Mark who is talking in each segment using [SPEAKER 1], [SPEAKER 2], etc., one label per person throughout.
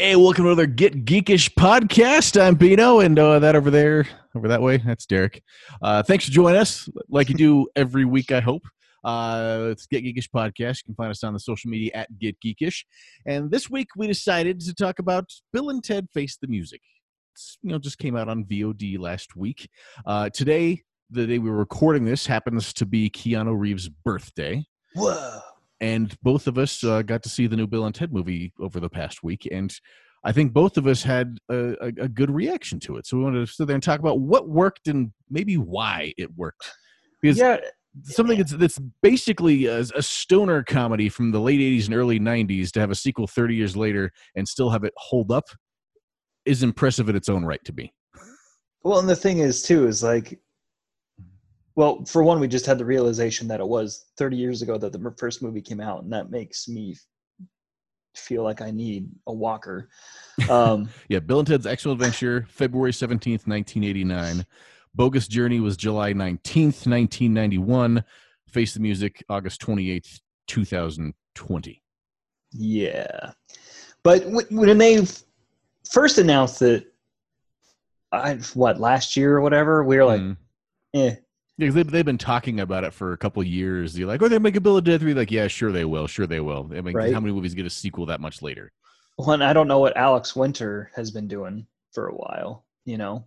[SPEAKER 1] Hey, welcome to another Get Geekish podcast. I'm Bino, and uh, that over there, over that way, that's Derek. Uh, thanks for joining us, like you do every week, I hope. Uh, it's Get Geekish podcast. You can find us on the social media at Get Geekish. And this week, we decided to talk about Bill and Ted Face the Music. It's, you know, just came out on VOD last week. Uh, today, the day we were recording this, happens to be Keanu Reeves' birthday
[SPEAKER 2] Whoa.
[SPEAKER 1] And both of us uh, got to see the new Bill and Ted movie over the past week, and I think both of us had a, a, a good reaction to it. So we wanted to sit there and talk about what worked and maybe why it worked. Because
[SPEAKER 2] Yeah,
[SPEAKER 1] something that's, that's basically a, a stoner comedy from the late '80s and early '90s to have a sequel 30 years later and still have it hold up is impressive in its own right to be.
[SPEAKER 2] well, and the thing is too is like, well, for one, we just had the realization that it was 30 years ago that the first movie came out, and that makes me feel like I need a walker. Um,
[SPEAKER 1] Yeah, Bill and Ted's Excellent Adventure, February 17th, 1989. Bogus Journey was July 19th, 1991. Face the Music, August 28th, 2020.
[SPEAKER 2] yeah, but when they first announced it, I what last year or whatever, we were like,
[SPEAKER 1] Mhm.
[SPEAKER 2] eh.
[SPEAKER 1] Yeah, 'cause they've, they've been talking about it for a couple years. You're like, oh, they're making Bill and Ted 3. Like, yeah, sure they will. Sure they will. I mean,
[SPEAKER 2] Right.
[SPEAKER 1] how many movies get a sequel that much later?
[SPEAKER 2] Well, and I don't know what Alex Winter has been doing for a while, you know.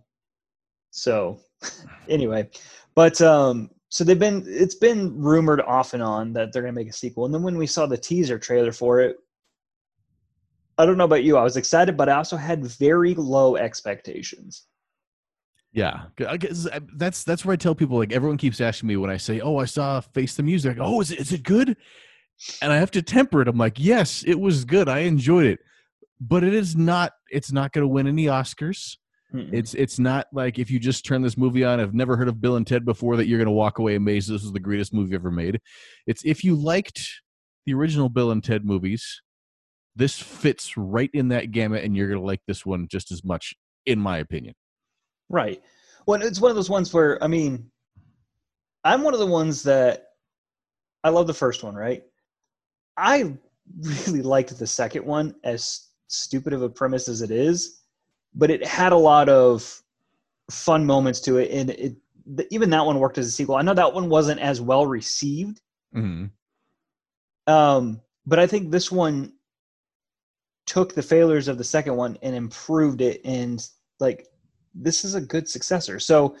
[SPEAKER 2] So, anyway, but um, so they've been it's been rumored off and on that they're gonna make a sequel, and then when we saw the teaser trailer for it, I don't know about you, I was excited, but I also had very low expectations.
[SPEAKER 1] Yeah, I guess that's that's where I tell people like everyone keeps asking me when I say, "Oh, I saw Face the Music." Oh, is it is it good? And I have to temper it. I'm like, "Yes, it was good. I enjoyed it." But it is not it's not going to win any Oscars.
[SPEAKER 2] Mm-mm.
[SPEAKER 1] It's it's not like if you just turn this movie on, I've never heard of Bill and Ted before that you're going to walk away amazed this is the greatest movie ever made. It's if you liked the original Bill and Ted movies, this fits right in that gamut and you're going to like this one just as much in my opinion.
[SPEAKER 2] Right. Well, it's one of those ones where I mean, I'm one of the ones that I love the first one, right? I really liked the second one, as stupid of a premise as it is, but it had a lot of fun moments to it, and it even that one worked as a sequel. I know that one wasn't as well received,
[SPEAKER 1] Mhm.
[SPEAKER 2] um, but I think this one took the failures of the second one and improved it and like this is a good successor. So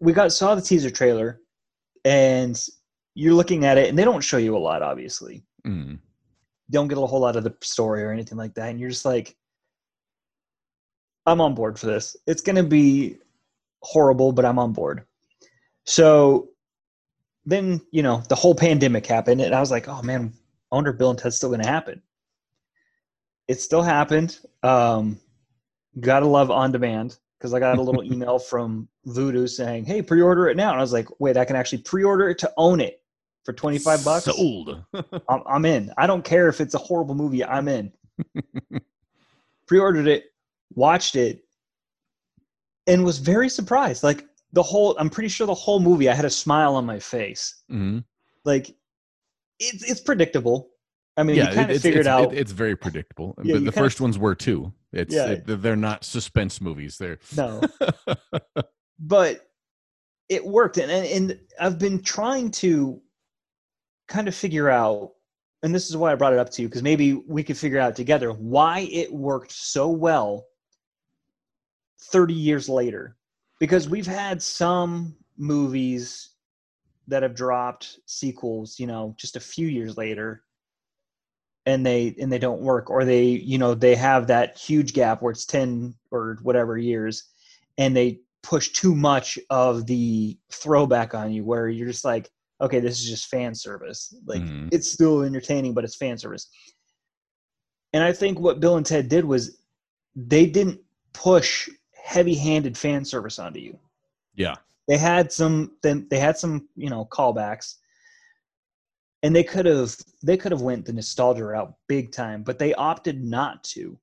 [SPEAKER 2] we got saw the teaser trailer and you're looking at it and they don't show you a lot obviously. You don't get a whole lot of the story or anything like that. And you're just like i'm on board for this. It's going to be horrible but i'm on board. So then you know the whole pandemic happened and i was like oh man i wonder if bill and ted's still going to happen. It still happened. Um gotta love on demand because i got a little email from Vudu saying hey pre-order it now and i was like wait i can actually pre-order it to own it for 25 bucks
[SPEAKER 1] Sold.
[SPEAKER 2] I'm, I'm in. I don't care if it's a horrible movie. I'm in. Pre-ordered it, watched it, and was very surprised. Like the whole, I'm pretty sure the whole movie, I had a smile on my face.
[SPEAKER 1] Mhm.
[SPEAKER 2] Like it's it's predictable. I mean,
[SPEAKER 1] Yeah,
[SPEAKER 2] you kind of
[SPEAKER 1] it's,
[SPEAKER 2] figured
[SPEAKER 1] it's,
[SPEAKER 2] out.
[SPEAKER 1] it- it's very predictable.
[SPEAKER 2] Yeah,
[SPEAKER 1] but the
[SPEAKER 2] kinda-
[SPEAKER 1] first ones were too. It's
[SPEAKER 2] Yeah.
[SPEAKER 1] it- they're not suspense movies. They're
[SPEAKER 2] no, but it worked, and, and and I've been trying to kind of figure out, and this is why I brought it up to you because maybe we could figure out together why it worked so well 30 years later. Because we've had some movies that have dropped sequels, you know, just a few years later and they and they don't work or they you know they have that huge gap where it's 10 or whatever years and they push too much of the throwback on you where you're just like okay this is just fan service like
[SPEAKER 1] Mhm.
[SPEAKER 2] it's still entertaining but it's fan service and i think what bill and ted did was they didn't push heavy-handed fan service onto you
[SPEAKER 1] yeah.
[SPEAKER 2] they had some then they had some you know callbacks and they could have they could have went the nostalgia route big time but they opted not to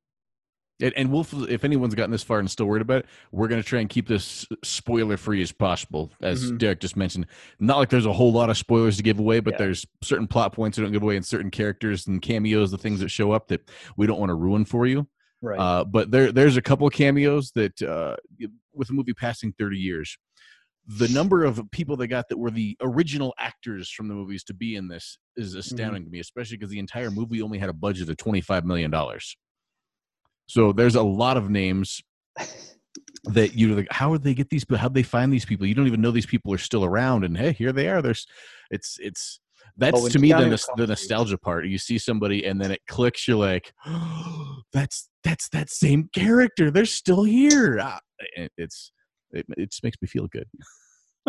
[SPEAKER 1] And, and we'll, if anyone's gotten this far and still worried about it, we're going to try and keep this spoiler free as possible. As
[SPEAKER 2] Mhm.
[SPEAKER 1] Derek just mentioned, not like there's a whole lot of spoilers to give away, but
[SPEAKER 2] Yeah.
[SPEAKER 1] there's certain plot points we don't give away and certain characters and cameos, the things that show up that we don't want to ruin for you.
[SPEAKER 2] Right.
[SPEAKER 1] Uh, but there there's a couple of cameos that uh, with the movie passing 30 years, the number of people they got that were the original actors from the movies to be in this is astounding to me, especially because the entire movie only had a budget of 25 million dollars. So there's a lot of names that you're like. How would they get these? How would they find these people? You don't even know these people are still around, and hey, here they are. There's, it's it's that's
[SPEAKER 2] Well,
[SPEAKER 1] to me the, the nostalgia part. You see somebody, and then it clicks. You're like, that's that's that same character. They're still here. Ah, it- it's it, it just makes me feel good.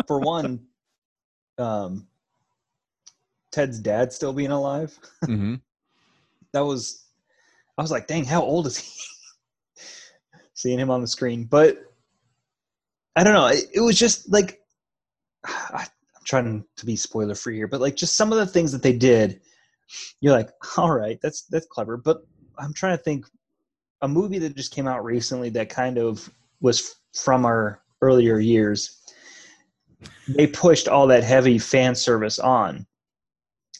[SPEAKER 2] For one, um, Ted's dad still being alive.
[SPEAKER 1] hmm
[SPEAKER 2] That was, I was like, dang, how old is he? Seeing him on the screen, but I don't know. It, it was just like I, I'm trying to be spoiler free here, but like just some of the things that they did, you're like, all right, that's that's clever. But I'm trying to think a movie that just came out recently that kind of was from our earlier years. They pushed all that heavy fan service on.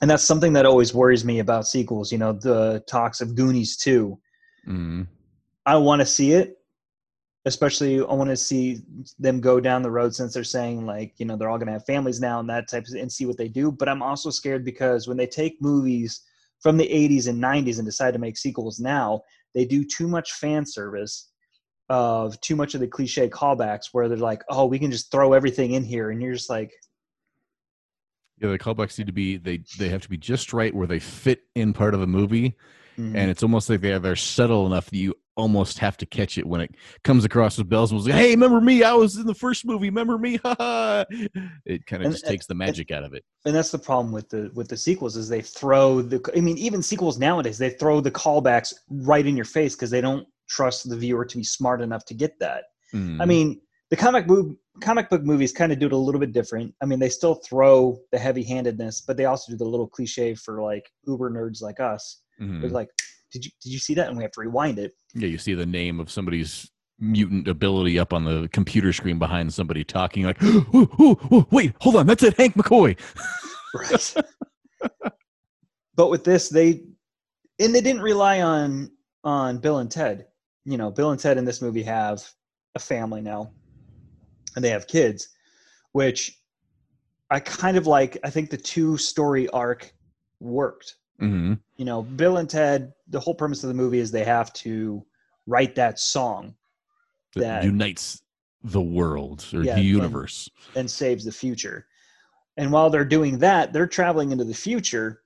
[SPEAKER 2] And that's something that always worries me about sequels. You know, the talks of Goonies 2.
[SPEAKER 1] hmm
[SPEAKER 2] I want to see it, especially I want to see them go down the road since they're saying like you know they're all going to have families now and that type of and see what they do. But I'm also scared because when they take movies from the 80s and 90s and decide to make sequels now, they do too much fan service of too much of the cliche callbacks where they're like, oh, we can just throw everything in here, and you're just like,
[SPEAKER 1] Yeah, the callbacks need to be they they have to be just right where they fit in part of the movie,
[SPEAKER 2] mhm.
[SPEAKER 1] and it's almost like they are they're subtle enough that you almost have to catch it when it comes across with bells and whistles. Like, hey, remember me? I was in the first movie. Remember me? It kind of
[SPEAKER 2] And-
[SPEAKER 1] just takes the magic out of it.
[SPEAKER 2] and that's the problem with the with the sequels is they throw the i mean even sequels nowadays they throw the callbacks right in your face because they don't trust the viewer to be smart enough to get that. I
[SPEAKER 1] Mhm.
[SPEAKER 2] mean the comic book comic book movies kind of do it a little bit different. I mean they still throw the heavy handedness but they also do the little cliche for like uber nerds like us.
[SPEAKER 1] Mhm.
[SPEAKER 2] they're like did you did you see that? And we have to rewind it.
[SPEAKER 1] Yeah, you see the name of somebody's mutant ability up on the computer screen behind somebody talking like, ooh, ooh, ooh, wait, hold on, that's it, Hank McCoy.
[SPEAKER 2] right. But with this they and they didn't rely on on bill and ted you know bill and ted in this movie have a family now and they have kids which i kind of like i think the two story arc worked
[SPEAKER 1] hmm
[SPEAKER 2] you know bill and ted the whole premise of the movie is they have to write that song
[SPEAKER 1] That
[SPEAKER 2] That-
[SPEAKER 1] unites the world or
[SPEAKER 2] Yeah,
[SPEAKER 1] the
[SPEAKER 2] and-
[SPEAKER 1] universe.
[SPEAKER 2] and saves the future. And while they're doing that, they're traveling into the future,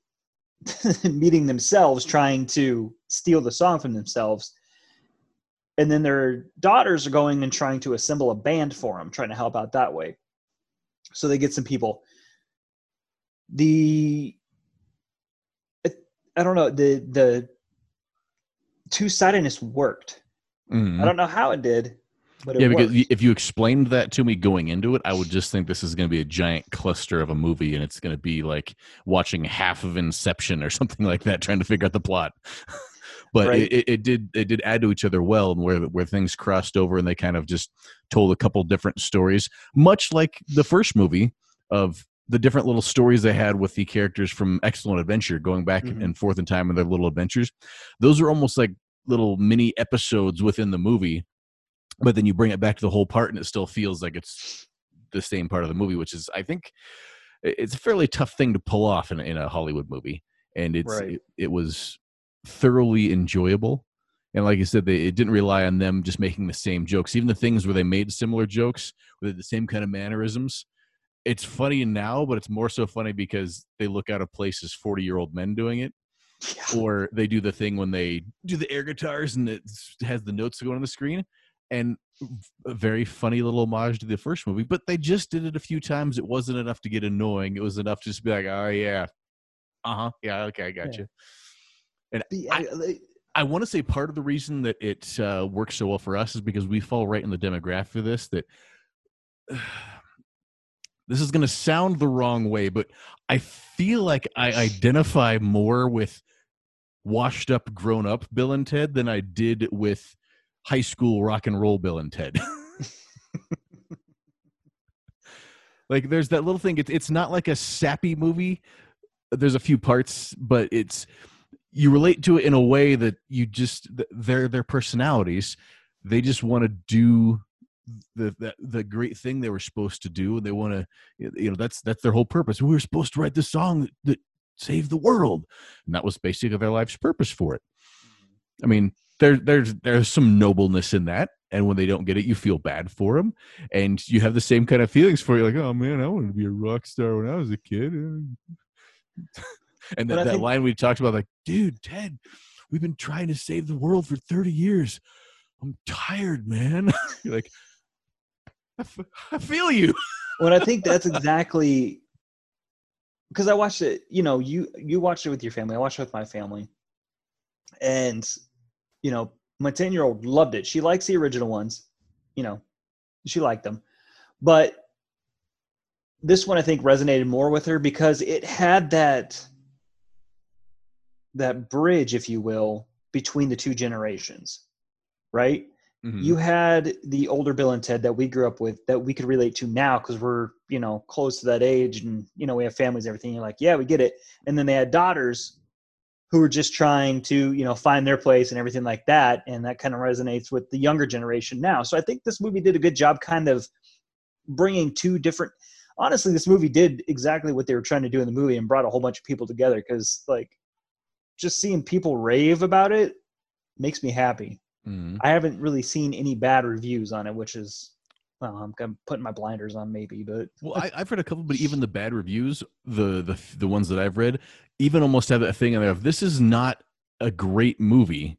[SPEAKER 2] meeting themselves, trying to steal the song from themselves. And then their daughters are going and trying to assemble a band for them, trying to help out that way. So they get some people. The I don't know the the two sidedness worked.
[SPEAKER 1] Mhm.
[SPEAKER 2] I don't know how it did, but it
[SPEAKER 1] yeah, because
[SPEAKER 2] worked.
[SPEAKER 1] if you explained that to me going into it, I would just think this is going to be a giant cluster of a movie, and it's going to be like watching half of Inception or something like that, trying to figure out the plot. but
[SPEAKER 2] Right.
[SPEAKER 1] it, it, did it did add to each other well, and where where things crossed over, and they kind of just told a couple different stories, much like the first movie of the different little stories they had with the characters from Excellent Adventure, going back
[SPEAKER 2] Mhm.
[SPEAKER 1] and forth in time in their little adventures. Those are almost like little mini episodes within the movie but then you bring it back to the whole part and it still feels like it's the same part of the movie which is i think it's a fairly tough thing to pull off in, in a hollywood movie and it's
[SPEAKER 2] Right.
[SPEAKER 1] it, it was thoroughly enjoyable. And like I said they, it didn't rely on them just making the same jokes. Even the things where they made similar jokes with the same kind of mannerisms it's funny now but it's more so funny because they look out of place as 40 year old men doing it.
[SPEAKER 2] Yeah.
[SPEAKER 1] or they do the thing when they do the air guitars and it has the notes going on the screen. And a very funny little homage to the first movie but they just did it a few times. It wasn't enough to get annoying. It was enough to just be like oh yeah. Uh-huh. Yeah okay i got
[SPEAKER 2] Yeah.
[SPEAKER 1] you and
[SPEAKER 2] The-
[SPEAKER 1] I- I want to say part of the reason that it uh, works so well for us is because we fall right in the demographic of this. That this is going to sound the wrong way, but I feel like I identify more with washed up, grown up Bill and Ted than I did with high school rock and roll Bill and Ted. like, there's that little thing. It's it's not like a sappy movie. There's a few parts, but it's you relate to it in a way that you just they're their personalities they just want to do the, the the great thing they were supposed to do and they want to you know that's that's their whole purpose. We were supposed to write this song that, that saved the world and that was basically their life's purpose for it. Mm-hmm. I mean there, there's there's some nobleness in that and when they don't get it you feel bad for them and you have the same kind of feelings for you like oh man i wanted to be a rock star when i was a kid and that, that think, line we talked about like dude ted we've been trying to save the world for 30 years i'm tired man you're like I, f- I feel you
[SPEAKER 2] well i think that's exactly because i watched it you know you you watched it with your family i watched it with my family and you know, my 10 year old loved it. She likes the original ones, you know, she liked them. But this one I think resonated more with her because it had that that bridge, if you will, between the two generations. Right? Mm-hmm. You had the older Bill and Ted that we grew up with that we could relate to now because we're, you know, close to that age and, you know, we have families, everything. You're like, yeah, we get it. And then they had daughters who were just trying to you know find their place and everything like that and that kind of resonates with the younger generation now so i think this movie did a good job kind of bringing two different honestly this movie did exactly what they were trying to do in the movie and brought a whole bunch of people together because like just seeing people rave about it makes me happy mm-hmm. i haven't really seen any bad reviews on it which is well, I'm, I'm putting my blinders on maybe, but
[SPEAKER 1] well, I, have read a couple, but even the bad reviews, the the the ones that I've read, even almost have a thing in there of this is not a great movie,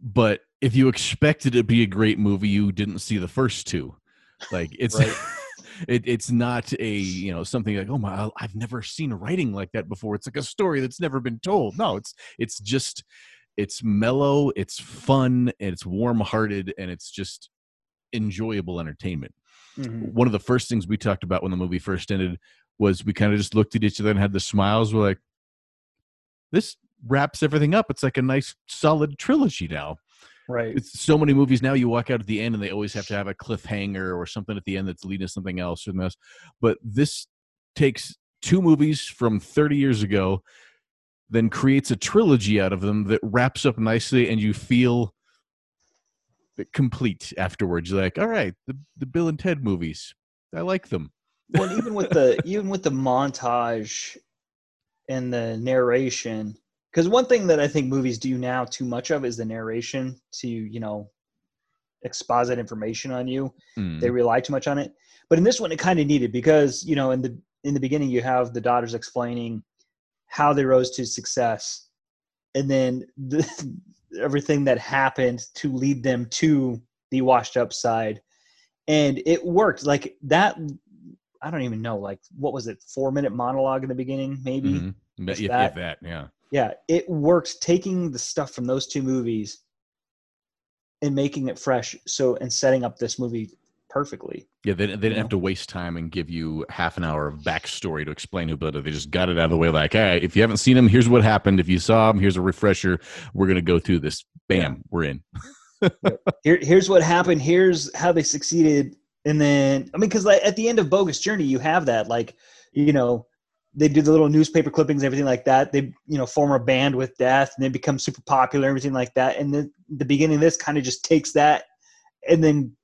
[SPEAKER 1] but if you expected it to be a great movie, you didn't see the first two. Like it's it, it's not a you know something like oh my I've never seen writing like that before. It's like a story that's never been told. No, it's it's just it's mellow, it's fun, and it's warm hearted, and it's just enjoyable entertainment. Mm-hmm. One of the first things we talked about when the movie first ended was we kind of just looked at each other and had the smiles. We're like, this wraps everything up. It's like a nice solid trilogy now.
[SPEAKER 2] Right.
[SPEAKER 1] It's so many movies now you walk out at the end and they always have to have a cliffhanger or something at the end that's leading to something else or this. But this takes two movies from 30 years ago, then creates a trilogy out of them that wraps up nicely and you feel complete afterwards. You're like, all right, the, the Bill and Ted movies. I like them.
[SPEAKER 2] well, even with the even with the montage and the narration, because one thing that I think movies do now too much of is the narration to you know exposit information on you. Mm. They rely too much on it. But in this one, it kind of needed because you know in the in the beginning you have the daughters explaining how they rose to success, and then the everything that happened to lead them to the washed up side and it worked like that i don't even know like what was it four minute monologue in the beginning maybe
[SPEAKER 1] mm-hmm. if, if that yeah
[SPEAKER 2] yeah it works taking the stuff from those two movies and making it fresh so and setting up this movie perfectly.
[SPEAKER 1] Yeah, they, they didn't know? have to waste time and give you half an hour of backstory to explain who Buddha. They just got it out of the way. Like, hey, if you haven't seen him, here's what happened. If you saw him, here's a refresher. We're gonna go through this. Bam, yeah. we're in.
[SPEAKER 2] Here, here's what happened. Here's how they succeeded. And then, I mean, because like at the end of Bogus Journey, you have that. Like, you know, they do the little newspaper clippings, everything like that. They, you know, form a band with Death, and they become super popular, everything like that. And then the beginning of this kind of just takes that and then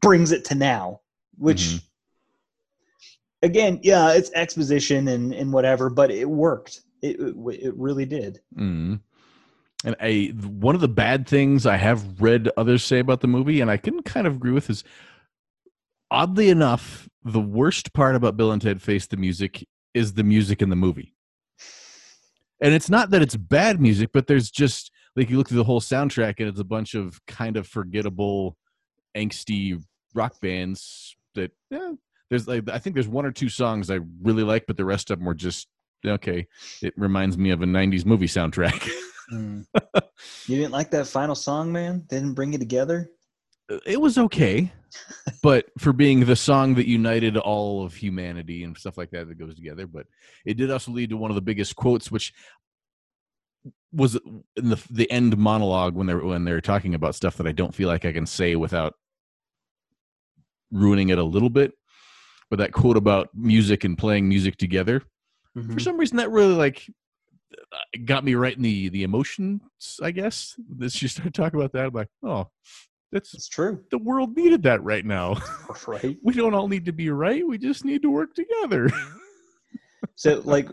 [SPEAKER 2] brings it to now, which mm-hmm. again, yeah, it's exposition and and whatever, but it worked. It it, it really did.
[SPEAKER 1] Mm-hmm. And a one of the bad things I have read others say about the movie, and I can kind of agree with, is oddly enough, the worst part about Bill and Ted Face the Music is the music in the movie. And it's not that it's bad music, but there's just like you look through the whole soundtrack and it's a bunch of kind of forgettable angsty rock bands that yeah, there's like I think there's one or two songs I really like, but the rest of them were just okay. It reminds me of a '90s movie soundtrack.
[SPEAKER 2] mm. You didn't like that final song, man? didn't bring you together.
[SPEAKER 1] It was okay, but for being the song that united all of humanity and stuff like that that goes together, but it did also lead to one of the biggest quotes, which was in the the end monologue when they're when they're talking about stuff that I don't feel like I can say without ruining it a little bit. But that quote about music and playing music together, mm-hmm. for some reason, that really like got me right in the the emotions. I guess as she started talking about that, I'm like, oh, that's
[SPEAKER 2] It's true.
[SPEAKER 1] the world needed that right now.
[SPEAKER 2] Right.
[SPEAKER 1] we don't all need to be right. We just need to work together.
[SPEAKER 2] So like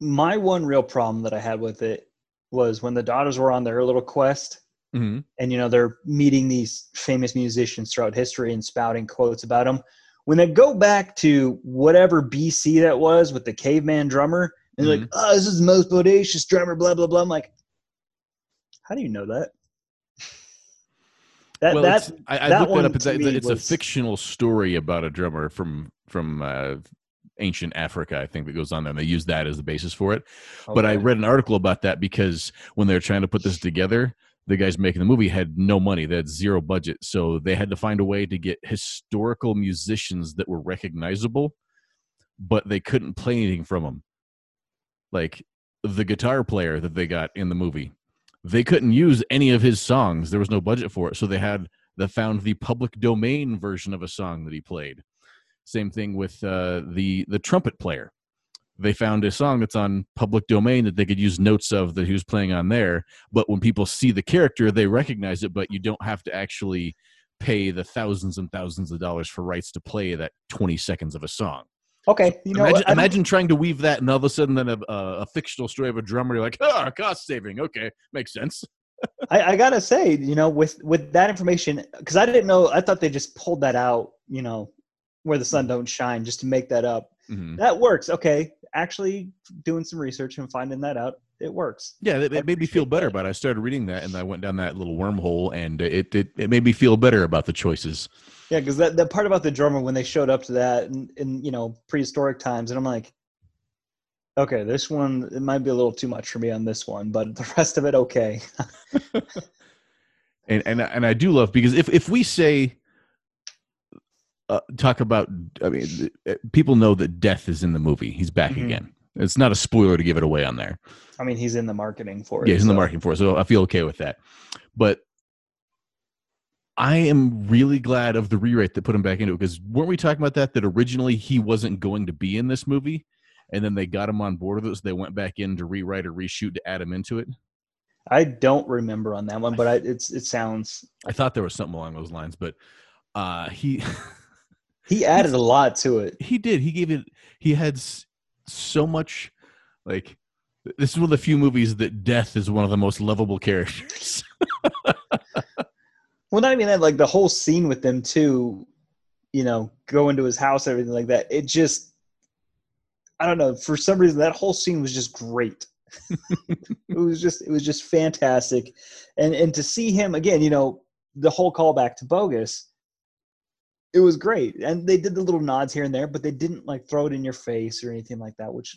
[SPEAKER 2] my one real problem that I had with it was when the daughters were on their little quest
[SPEAKER 1] hmm
[SPEAKER 2] and you know they're meeting these famous musicians throughout history and spouting quotes about them. When they go back to whatever BC that was with the caveman drummer, and they're like, "Oh, this is the most bodacious drummer," blah blah blah. I'm like, how do you know that? That
[SPEAKER 1] well,
[SPEAKER 2] that
[SPEAKER 1] it's- I, I
[SPEAKER 2] that
[SPEAKER 1] looked that up. It's, a, it's a fictional story about a drummer from from uh, ancient Africa, I think, that goes on there. And they use that as the basis for it. But I read an article about that because when they were trying to put this together, the guys making the movie had no money. They had zero budget, so they had to find a way to get historical musicians that were recognizable, but they couldn't play anything from them. Like the guitar player that they got in the movie, they couldn't use any of his songs. There was no budget for it, so they had they found the public domain version of a song that he played. Same thing with uh, the the trumpet player they found a song that's on public domain that they could use notes of that he was playing on there. But when people see the character, they recognize it, but you don't have to actually pay the thousands and thousands of dollars for rights to play that 20 seconds of a song.
[SPEAKER 2] Okay, you know,
[SPEAKER 1] imagine, imagine trying to weave that and all of a sudden then a, a, a fictional story of a drummer. You're like, ah, cost saving. Okay, makes sense.
[SPEAKER 2] I, I gotta say, you know, with with that information, because I didn't know, I thought they just pulled that out, you know, where the sun don't shine, just to make that up.
[SPEAKER 1] Mhm.
[SPEAKER 2] That works. Okay, actually doing some research and finding that out, it works.
[SPEAKER 1] Yeah, it, it made me feel better about. I started reading that and I went down that little wormhole and it, it, it made me feel better about the choices.
[SPEAKER 2] Yeah, because that, that part about the drummer when they showed up to that in, in you know prehistoric times, and I'm like, okay, this one it might be a little too much for me on this one, but the rest of it okay.
[SPEAKER 1] and and and I do love because if if we say uh, talk about I mean uh, people know that death is in the movie. He's back
[SPEAKER 2] Mhm.
[SPEAKER 1] again. It's not a spoiler to give it away on there.
[SPEAKER 2] I mean, he's in the marketing for it.
[SPEAKER 1] Yeah, he's in the marketing for it, so I feel okay with that. But I am really glad of the rewrite that put him back into it because weren't we talking about that? That originally he wasn't going to be in this movie, and then they got him on board with it, so they went back in to rewrite or reshoot to add him into it.
[SPEAKER 2] I don't remember on that one, but I, it's it sounds
[SPEAKER 1] I thought there was something along those lines, but uh, he
[SPEAKER 2] he added a lot to it.
[SPEAKER 1] he did. He gave it. He had so much. Like this is one of the few movies that death is one of the most lovable characters.
[SPEAKER 2] Well, not even that, like the whole scene with them too, you know, go into his house, everything like that. It just, I don't know, for some reason that whole scene was just great. it was just, it was just fantastic, and and to see him again, you know, the whole callback to bogus, it was great, and they did the little nods here and there, but they didn't like throw it in your face or anything like that, which,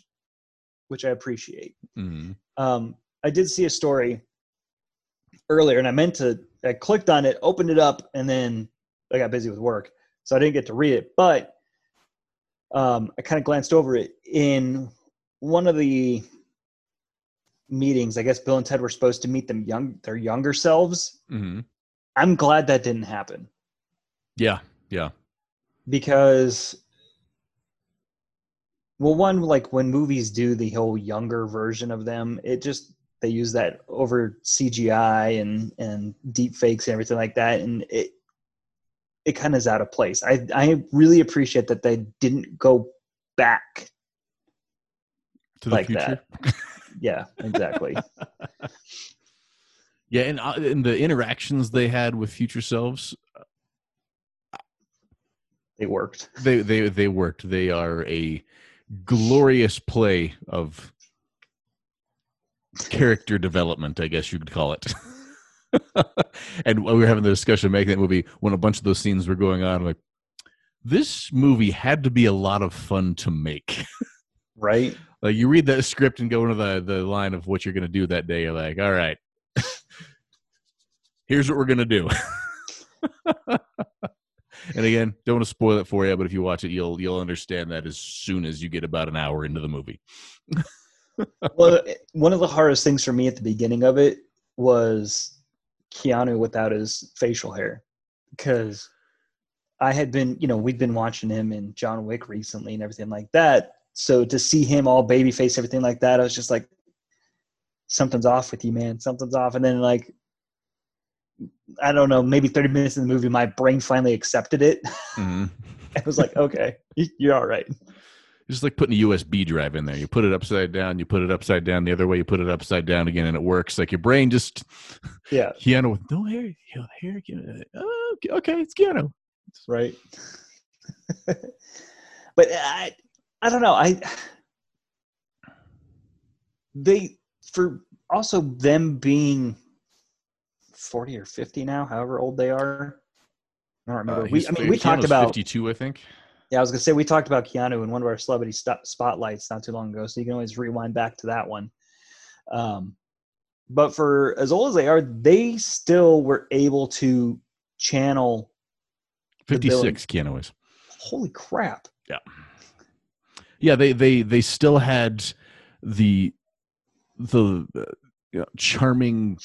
[SPEAKER 2] which I appreciate.
[SPEAKER 1] Mhm.
[SPEAKER 2] um, I did see a story earlier, and I meant to. I clicked on it, opened it up, and then I got busy with work, so I didn't get to read it. But um, I kind of glanced over it in one of the meetings. I guess Bill and Ted were supposed to meet them young, their younger selves.
[SPEAKER 1] Mhm.
[SPEAKER 2] I'm glad that didn't happen
[SPEAKER 1] Yeah, yeah.
[SPEAKER 2] because well one like when movies do the whole younger version of them it just they use that over cgi and and deep fakes and everything like that. And it it kind of is out of place. I i really appreciate that they didn't go back
[SPEAKER 1] To the
[SPEAKER 2] like
[SPEAKER 1] future.
[SPEAKER 2] that yeah exactly.
[SPEAKER 1] Yeah, and uh, and the interactions they had with future selves,
[SPEAKER 2] it worked.
[SPEAKER 1] They they they worked. They are a glorious play of character development, I guess you could call it. and we were having the discussion making that movie when a bunch of those scenes were going on. I'm like, this movie had to be a lot of fun to make.
[SPEAKER 2] right
[SPEAKER 1] like you read that script and go into the the line of what you're going to do that day. You're like, all right, here's what we're going to do. and again, don't want to spoil it for you, but if you watch it, you'll you'll understand that as soon as you get about an hour into the movie.
[SPEAKER 2] Well one of the hardest things for me at the beginning of it was keanu without his facial hair because i had been you know we'd been watching him in john wick recently and everything like that so to see him all baby face everything like that i was just like something's off with you, man. Something's off. And then like I don't know, maybe 30 minutes in the movie, my brain finally accepted it.
[SPEAKER 1] hmm
[SPEAKER 2] I was like, okay, you're all right.
[SPEAKER 1] It's just like putting a USB drive in there. You put it upside down, you put it upside down the other way, you put it upside down again, and it works. Like your brain just
[SPEAKER 2] Yeah,
[SPEAKER 1] Keanu with no hair, hair. Oh, okay, okay, it's Keanu.
[SPEAKER 2] right. but I, I don't know. I they for also them being forty or fifty now, however old they are. I don't remember.
[SPEAKER 1] Uh,
[SPEAKER 2] we, I mean, we
[SPEAKER 1] Keanu's
[SPEAKER 2] talked about.
[SPEAKER 1] fifty-two, I think.
[SPEAKER 2] Yeah, I was gonna say we talked about Keanu in one of our celebrity st- spotlights not too long ago, so you can always rewind back to that one. Um, but for as old as they are, they still were able to channel.
[SPEAKER 1] Fifty-six, Keanu is.
[SPEAKER 2] Holy crap!
[SPEAKER 1] Yeah, yeah, they they they still had the the uh, you know, charming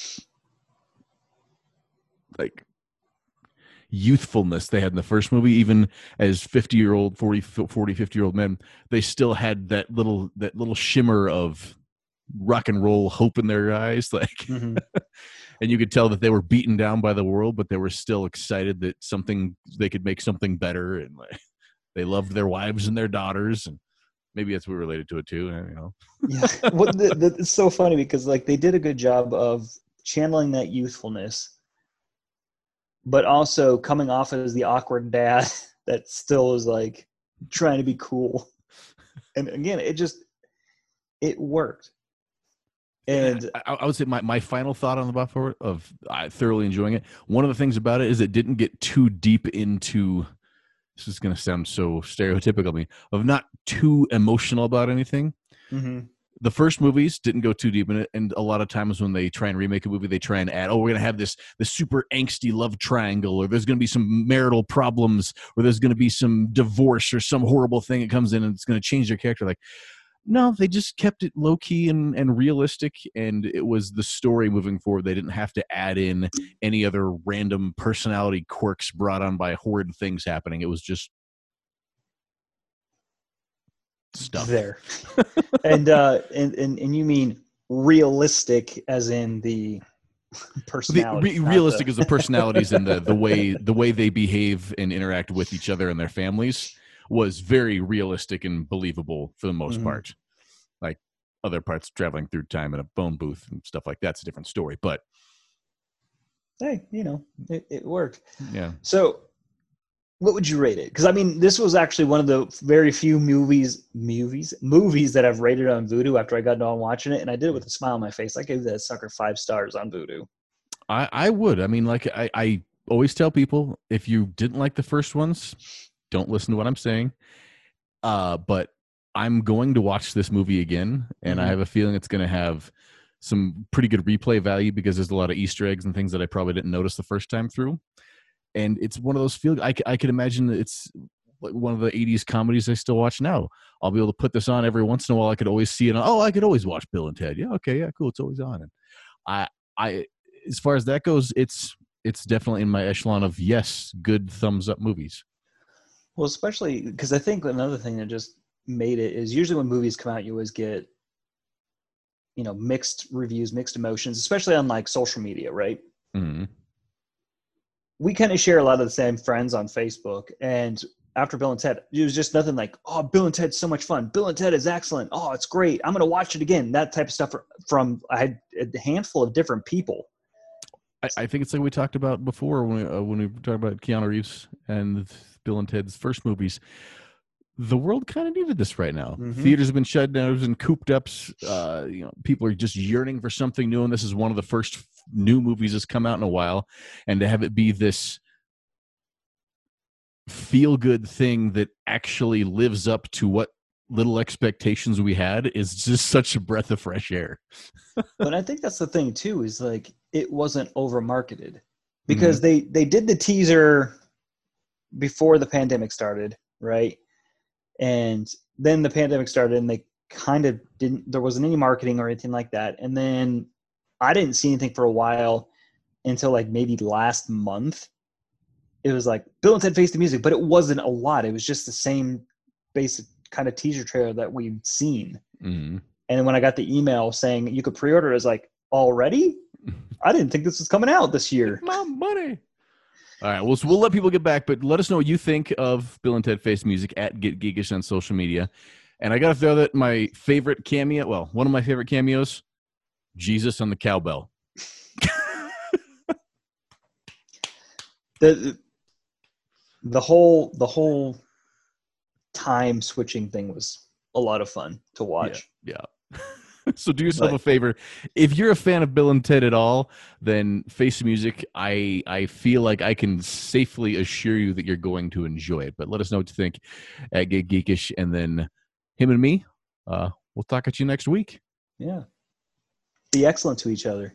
[SPEAKER 1] like youthfulness they had in the first movie even as 50 year old 40 40 50 year old men they still had that little that little shimmer of rock and roll hope in their eyes like
[SPEAKER 2] Mhm.
[SPEAKER 1] and you could tell that they were beaten down by the world but they were still excited that something they could make something better and like they loved their wives and their daughters and maybe that's what related to it too you know
[SPEAKER 2] yeah, what the, the, it's so funny because like they did a good job of channeling that youthfulness, but also coming off as the awkward dad that still is like trying to be cool. And again, it just it worked. And
[SPEAKER 1] I, I would say my, my final thought on the Buffalo of I thoroughly enjoying it. One of the things about it is it didn't get too deep into. This is going to sound so stereotypical of me of not too emotional about anything.
[SPEAKER 2] mhm,
[SPEAKER 1] The first movies didn't go too deep in it, and a lot of times when they try and remake a movie, they try and add, oh, we're going to have this this super angsty love triangle, or there's going to be some marital problems, or there's going to be some divorce, or some horrible thing that comes in and it's going to change their character. Like, no, they just kept it low key and, and realistic, and it was the story moving forward. They didn't have to add in any other random personality quirks brought on by horrid things happening. It was just stuff.
[SPEAKER 2] there. and uh and, and and you mean realistic as in the
[SPEAKER 1] The,
[SPEAKER 2] personality.
[SPEAKER 1] re- realistic is the personalities and the, the way the way they behave and interact with each other and their families was very realistic and believable for the most
[SPEAKER 2] Mhm.
[SPEAKER 1] part. Like other parts traveling through time in a phone booth and stuff like that's a different story. But
[SPEAKER 2] hey, you know, it, it worked.
[SPEAKER 1] yeah,
[SPEAKER 2] So, what would you rate it? Because I mean, this was actually one of the very few movies, movies, movies that I've rated on Vudu after I got done watching it, and I did it with a smile on my face. I gave that sucker five stars on Vudu.
[SPEAKER 1] I, I would. I mean, like I, I always tell people, if you didn't like the first ones, don't listen to what I'm saying. Uh, but I'm going to watch this movie again, and I
[SPEAKER 2] Mhm.
[SPEAKER 1] have a feeling it's going to have some pretty good replay value because there's a lot of Easter eggs and things that I probably didn't notice the first time through. And it's one of those feel. I I could imagine it's like one of the 80s comedies I still watch now. I'll be able to put this on every once in a while. I could always see it. On, oh, I could always watch Bill and Ted. Yeah, okay, yeah, cool. It's always on. And I, I, as far as that goes, it's it's definitely in my echelon of yes, good thumbs up movies.
[SPEAKER 2] Well, especially because I think another thing that just made it is usually when movies come out, you always get, you know, mixed reviews, mixed emotions, especially on like social media, right?
[SPEAKER 1] Mhm.
[SPEAKER 2] We kind of share a lot of the same friends on Facebook. And after Bill and Ted, it was just nothing like, oh, Bill and Ted's so much fun. Bill and Ted is excellent. Oh, it's great. I'm going to watch it again. That type of stuff from I had a handful of different people.
[SPEAKER 1] I, I think it's like we talked about before when we, uh, when we talking about Keanu Reeves and Bill and Ted's first movies. The world kind of needed this right now.
[SPEAKER 2] Mhm.
[SPEAKER 1] Theaters have been shut down and cooped up. Uh, you know, people are just yearning for something new, and this is one of the first f- new movies that's come out in a while. And to have it be this feel good thing that actually lives up to what little expectations we had is just such a breath of fresh air.
[SPEAKER 2] but I think that's the thing too, is like it wasn't over marketed because they, they did the teaser before the pandemic started, right? And then the pandemic started and they kind of didn't, there wasn't any marketing or anything like that. And then I didn't see anything for a while until like maybe last month. It was like Bill and Ted Face the Music, but it wasn't a lot. It was just the same basic kind of teaser trailer that we've seen.
[SPEAKER 1] Mhm.
[SPEAKER 2] And then when I got the email saying you could pre-order, I was like, already? I didn't think this was coming out this year.
[SPEAKER 1] My money. All right, well, so we'll let people get back, but let us know what you think of Bill and Ted Face Music at Get Geekish on social media. And I got to throw that my favorite cameo, well, one of my favorite cameos, Jesus on the cowbell.
[SPEAKER 2] the the whole the whole time switching thing was a lot of fun to watch.
[SPEAKER 1] Yeah. so do yourself
[SPEAKER 2] But-
[SPEAKER 1] a favor. If you're a fan of Bill and Ted at all, then Face Music, I I feel like I can safely assure you that you're going to enjoy it. But let us know what you think at Get Geekish, and then him and me, uh, we'll talk at you next week.
[SPEAKER 2] Yeah. Be excellent to each other.